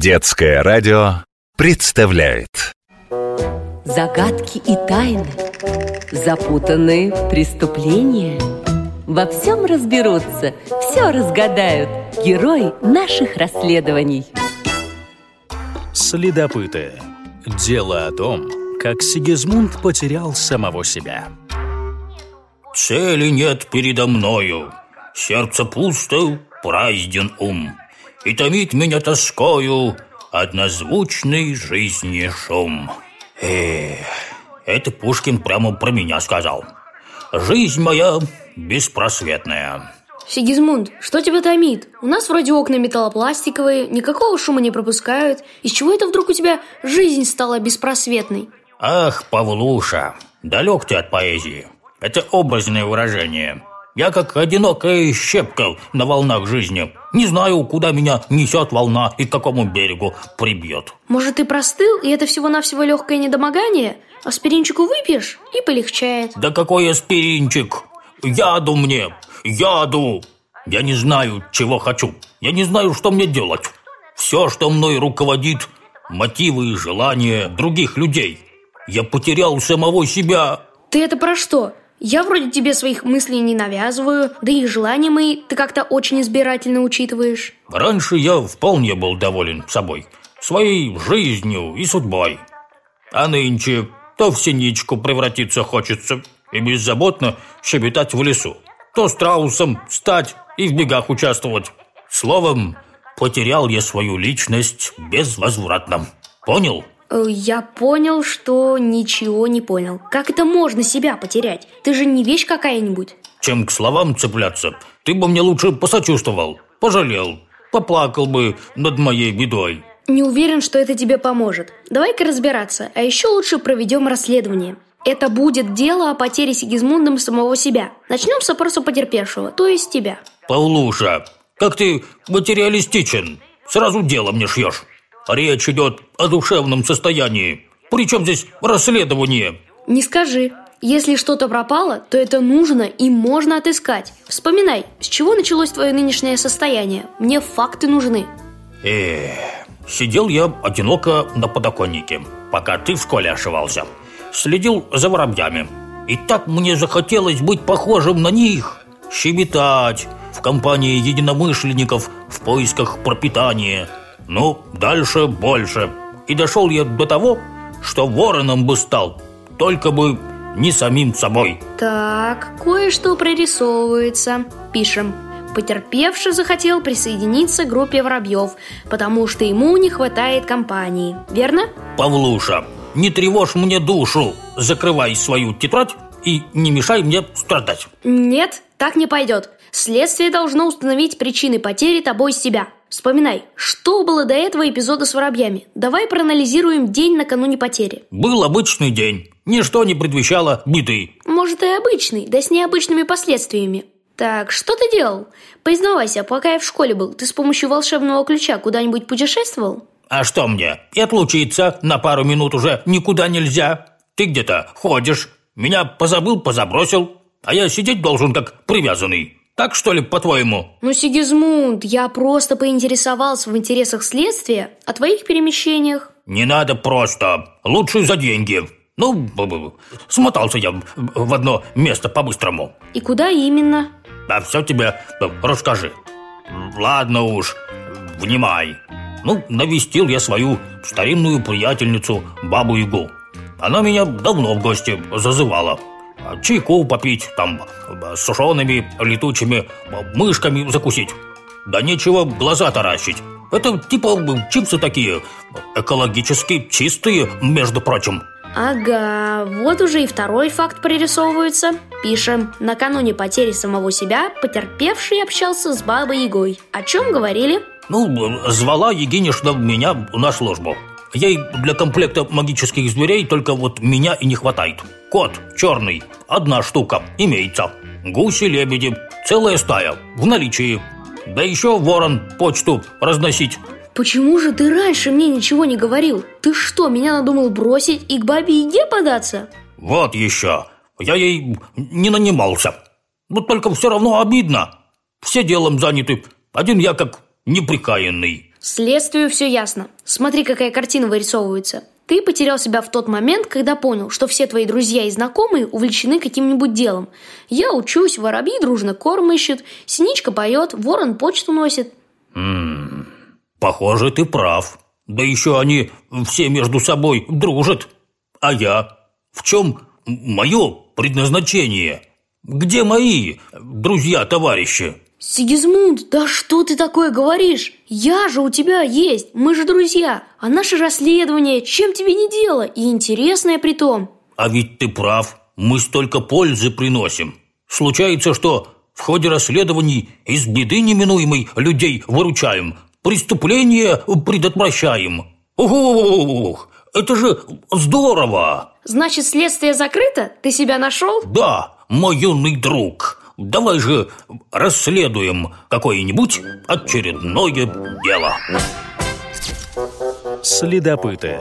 Детское радио представляет Загадки и тайны, запутанные преступления. Во всем разберутся, все разгадают герои наших расследований. Следопыты. Дело о том, как Сигизмунд потерял самого себя. Цели нет передо мною, сердце пусто, празден ум, И томит меня тоскою однозвучный жизни шум. Эх, это Пушкин прямо про меня сказал. Жизнь моя беспросветная. Сигизмунд, что тебя томит? У нас вроде окна металлопластиковые, никакого шума не пропускают. Из чего это вдруг у тебя жизнь стала беспросветной? Ах, Павлуша, далек ты от поэзии. Это образное выражение. Я как одинокая щепка на волнах жизни. Не знаю, куда меня несет волна и к какому берегу прибьет. Может, ты простыл, и это всего-навсего легкое недомогание? Аспиринчику выпьешь, и полегчает. Да какой аспиринчик? Яду мне, яду! Я не знаю, чего хочу. Я не знаю, что мне делать. Все, что мной руководит, мотивы и желания других людей. Я потерял самого себя. Ты это про что? Я вроде тебе своих мыслей не навязываю, да и желания мои ты как-то очень избирательно учитываешь. Раньше я вполне был доволен собой, своей жизнью и судьбой. А нынче то в синичку превратиться хочется и беззаботно щебетать в лесу, то страусом стать и в бегах участвовать. Словом, потерял я свою личность безвозвратно. Понял? Э, Я понял, что ничего не понял. Как это можно себя потерять? Ты же не вещь какая-нибудь. Чем к словам цепляться, ты бы мне лучше посочувствовал, пожалел, поплакал бы над моей бедой. Не уверен, что это тебе поможет. Давай-ка разбираться, а еще лучше проведем расследование. Это будет дело о потере Сигизмундом самого себя. Начнем с опроса потерпевшего, то есть тебя. Павлуша, как ты материалистичен, сразу дело мне шьешь. Речь идет о душевном состоянии. Причем здесь расследование? Не скажи. Если что-то пропало, то это нужно и можно отыскать. Вспоминай, с чего началось твое нынешнее состояние. Мне факты нужны. Эх, сидел я одиноко на подоконнике, пока ты в школе ошивался. Следил за воробьями. И так мне захотелось быть похожим на них. Щебетать в компании единомышленников в поисках пропитания. Ну, дальше больше. И дошел я до того, что вороном бы стал, только бы не самим собой. Так, кое-что прорисовывается. Пишем. Потерпевший захотел присоединиться к группе воробьев, потому что ему не хватает компании. Верно? Павлуша, не тревожь мне душу, закрывай свою тетрадь и не мешай мне страдать. Нет, так не пойдет. Следствие должно установить причины потери тобой себя. Вспоминай, что было до этого эпизода с воробьями. Давай проанализируем день накануне потери. Был обычный день, ничто не предвещало беды. Может и обычный, да с необычными последствиями. Так, что ты делал? Признавайся, пока я в школе был, ты с помощью волшебного ключа куда-нибудь путешествовал? А что мне, и отлучиться на пару минут уже никуда нельзя? Ты где-то ходишь, меня позабыл, позабросил, а я сидеть должен как привязанный. Так что ли, по-твоему? Ну, Сигизмунд, я просто поинтересовался в интересах следствия о твоих перемещениях. Не надо просто, лучше за деньги. Ну, смотался я в одно место по-быстрому. И куда именно? А все тебе э, расскажи. Ладно уж, внимай. Ну, навестил я свою старинную приятельницу, бабу Ягу. Она меня давно в гости зазывала. Чайку попить, там, с сушеными летучими мышками закусить. Да нечего глаза таращить. Это типа чипсы такие, экологически чистые, между прочим. Ага, вот уже и второй факт прорисовывается. Пишем, накануне потери самого себя потерпевший общался с бабой Ягой. О чем говорили? Ну, звала Егинишна меня на службу. Ей для комплекта магических зверей только вот меня и не хватает. Кот черный, одна штука, имеется. Гуси, лебеди, целая стая, в наличии. Да еще ворон почту разносить. Почему же ты раньше мне ничего не говорил? Ты что, меня надумал бросить и к бабе Яге податься? Вот еще. Я ей не нанимался. Но только все равно обидно. Все делом заняты. Один я как неприкаянный. Следствию все ясно. Смотри, какая картина вырисовывается. Ты потерял себя в тот момент, когда понял, что все твои друзья и знакомые увлечены каким-нибудь делом. Я учусь, воробьи дружно корм ищет, синичка поет, ворон почту носит. М похоже, ты прав. Да еще они все между собой дружат. А я? В чем мое предназначение? Где мои друзья-товарищи? Сигизмунд, да что ты такое говоришь? Я же у тебя есть, мы же друзья А наше расследование, чем тебе не дело? И интересное при том А ведь ты прав, мы столько пользы приносим Случается, что в ходе расследований из беды неминуемой людей выручаем Преступления предотвращаем Ох, это же здорово! Значит, следствие закрыто? Ты себя нашел? Да, мой юный друг Давай же расследуем какое-нибудь очередное дело. Следопыты.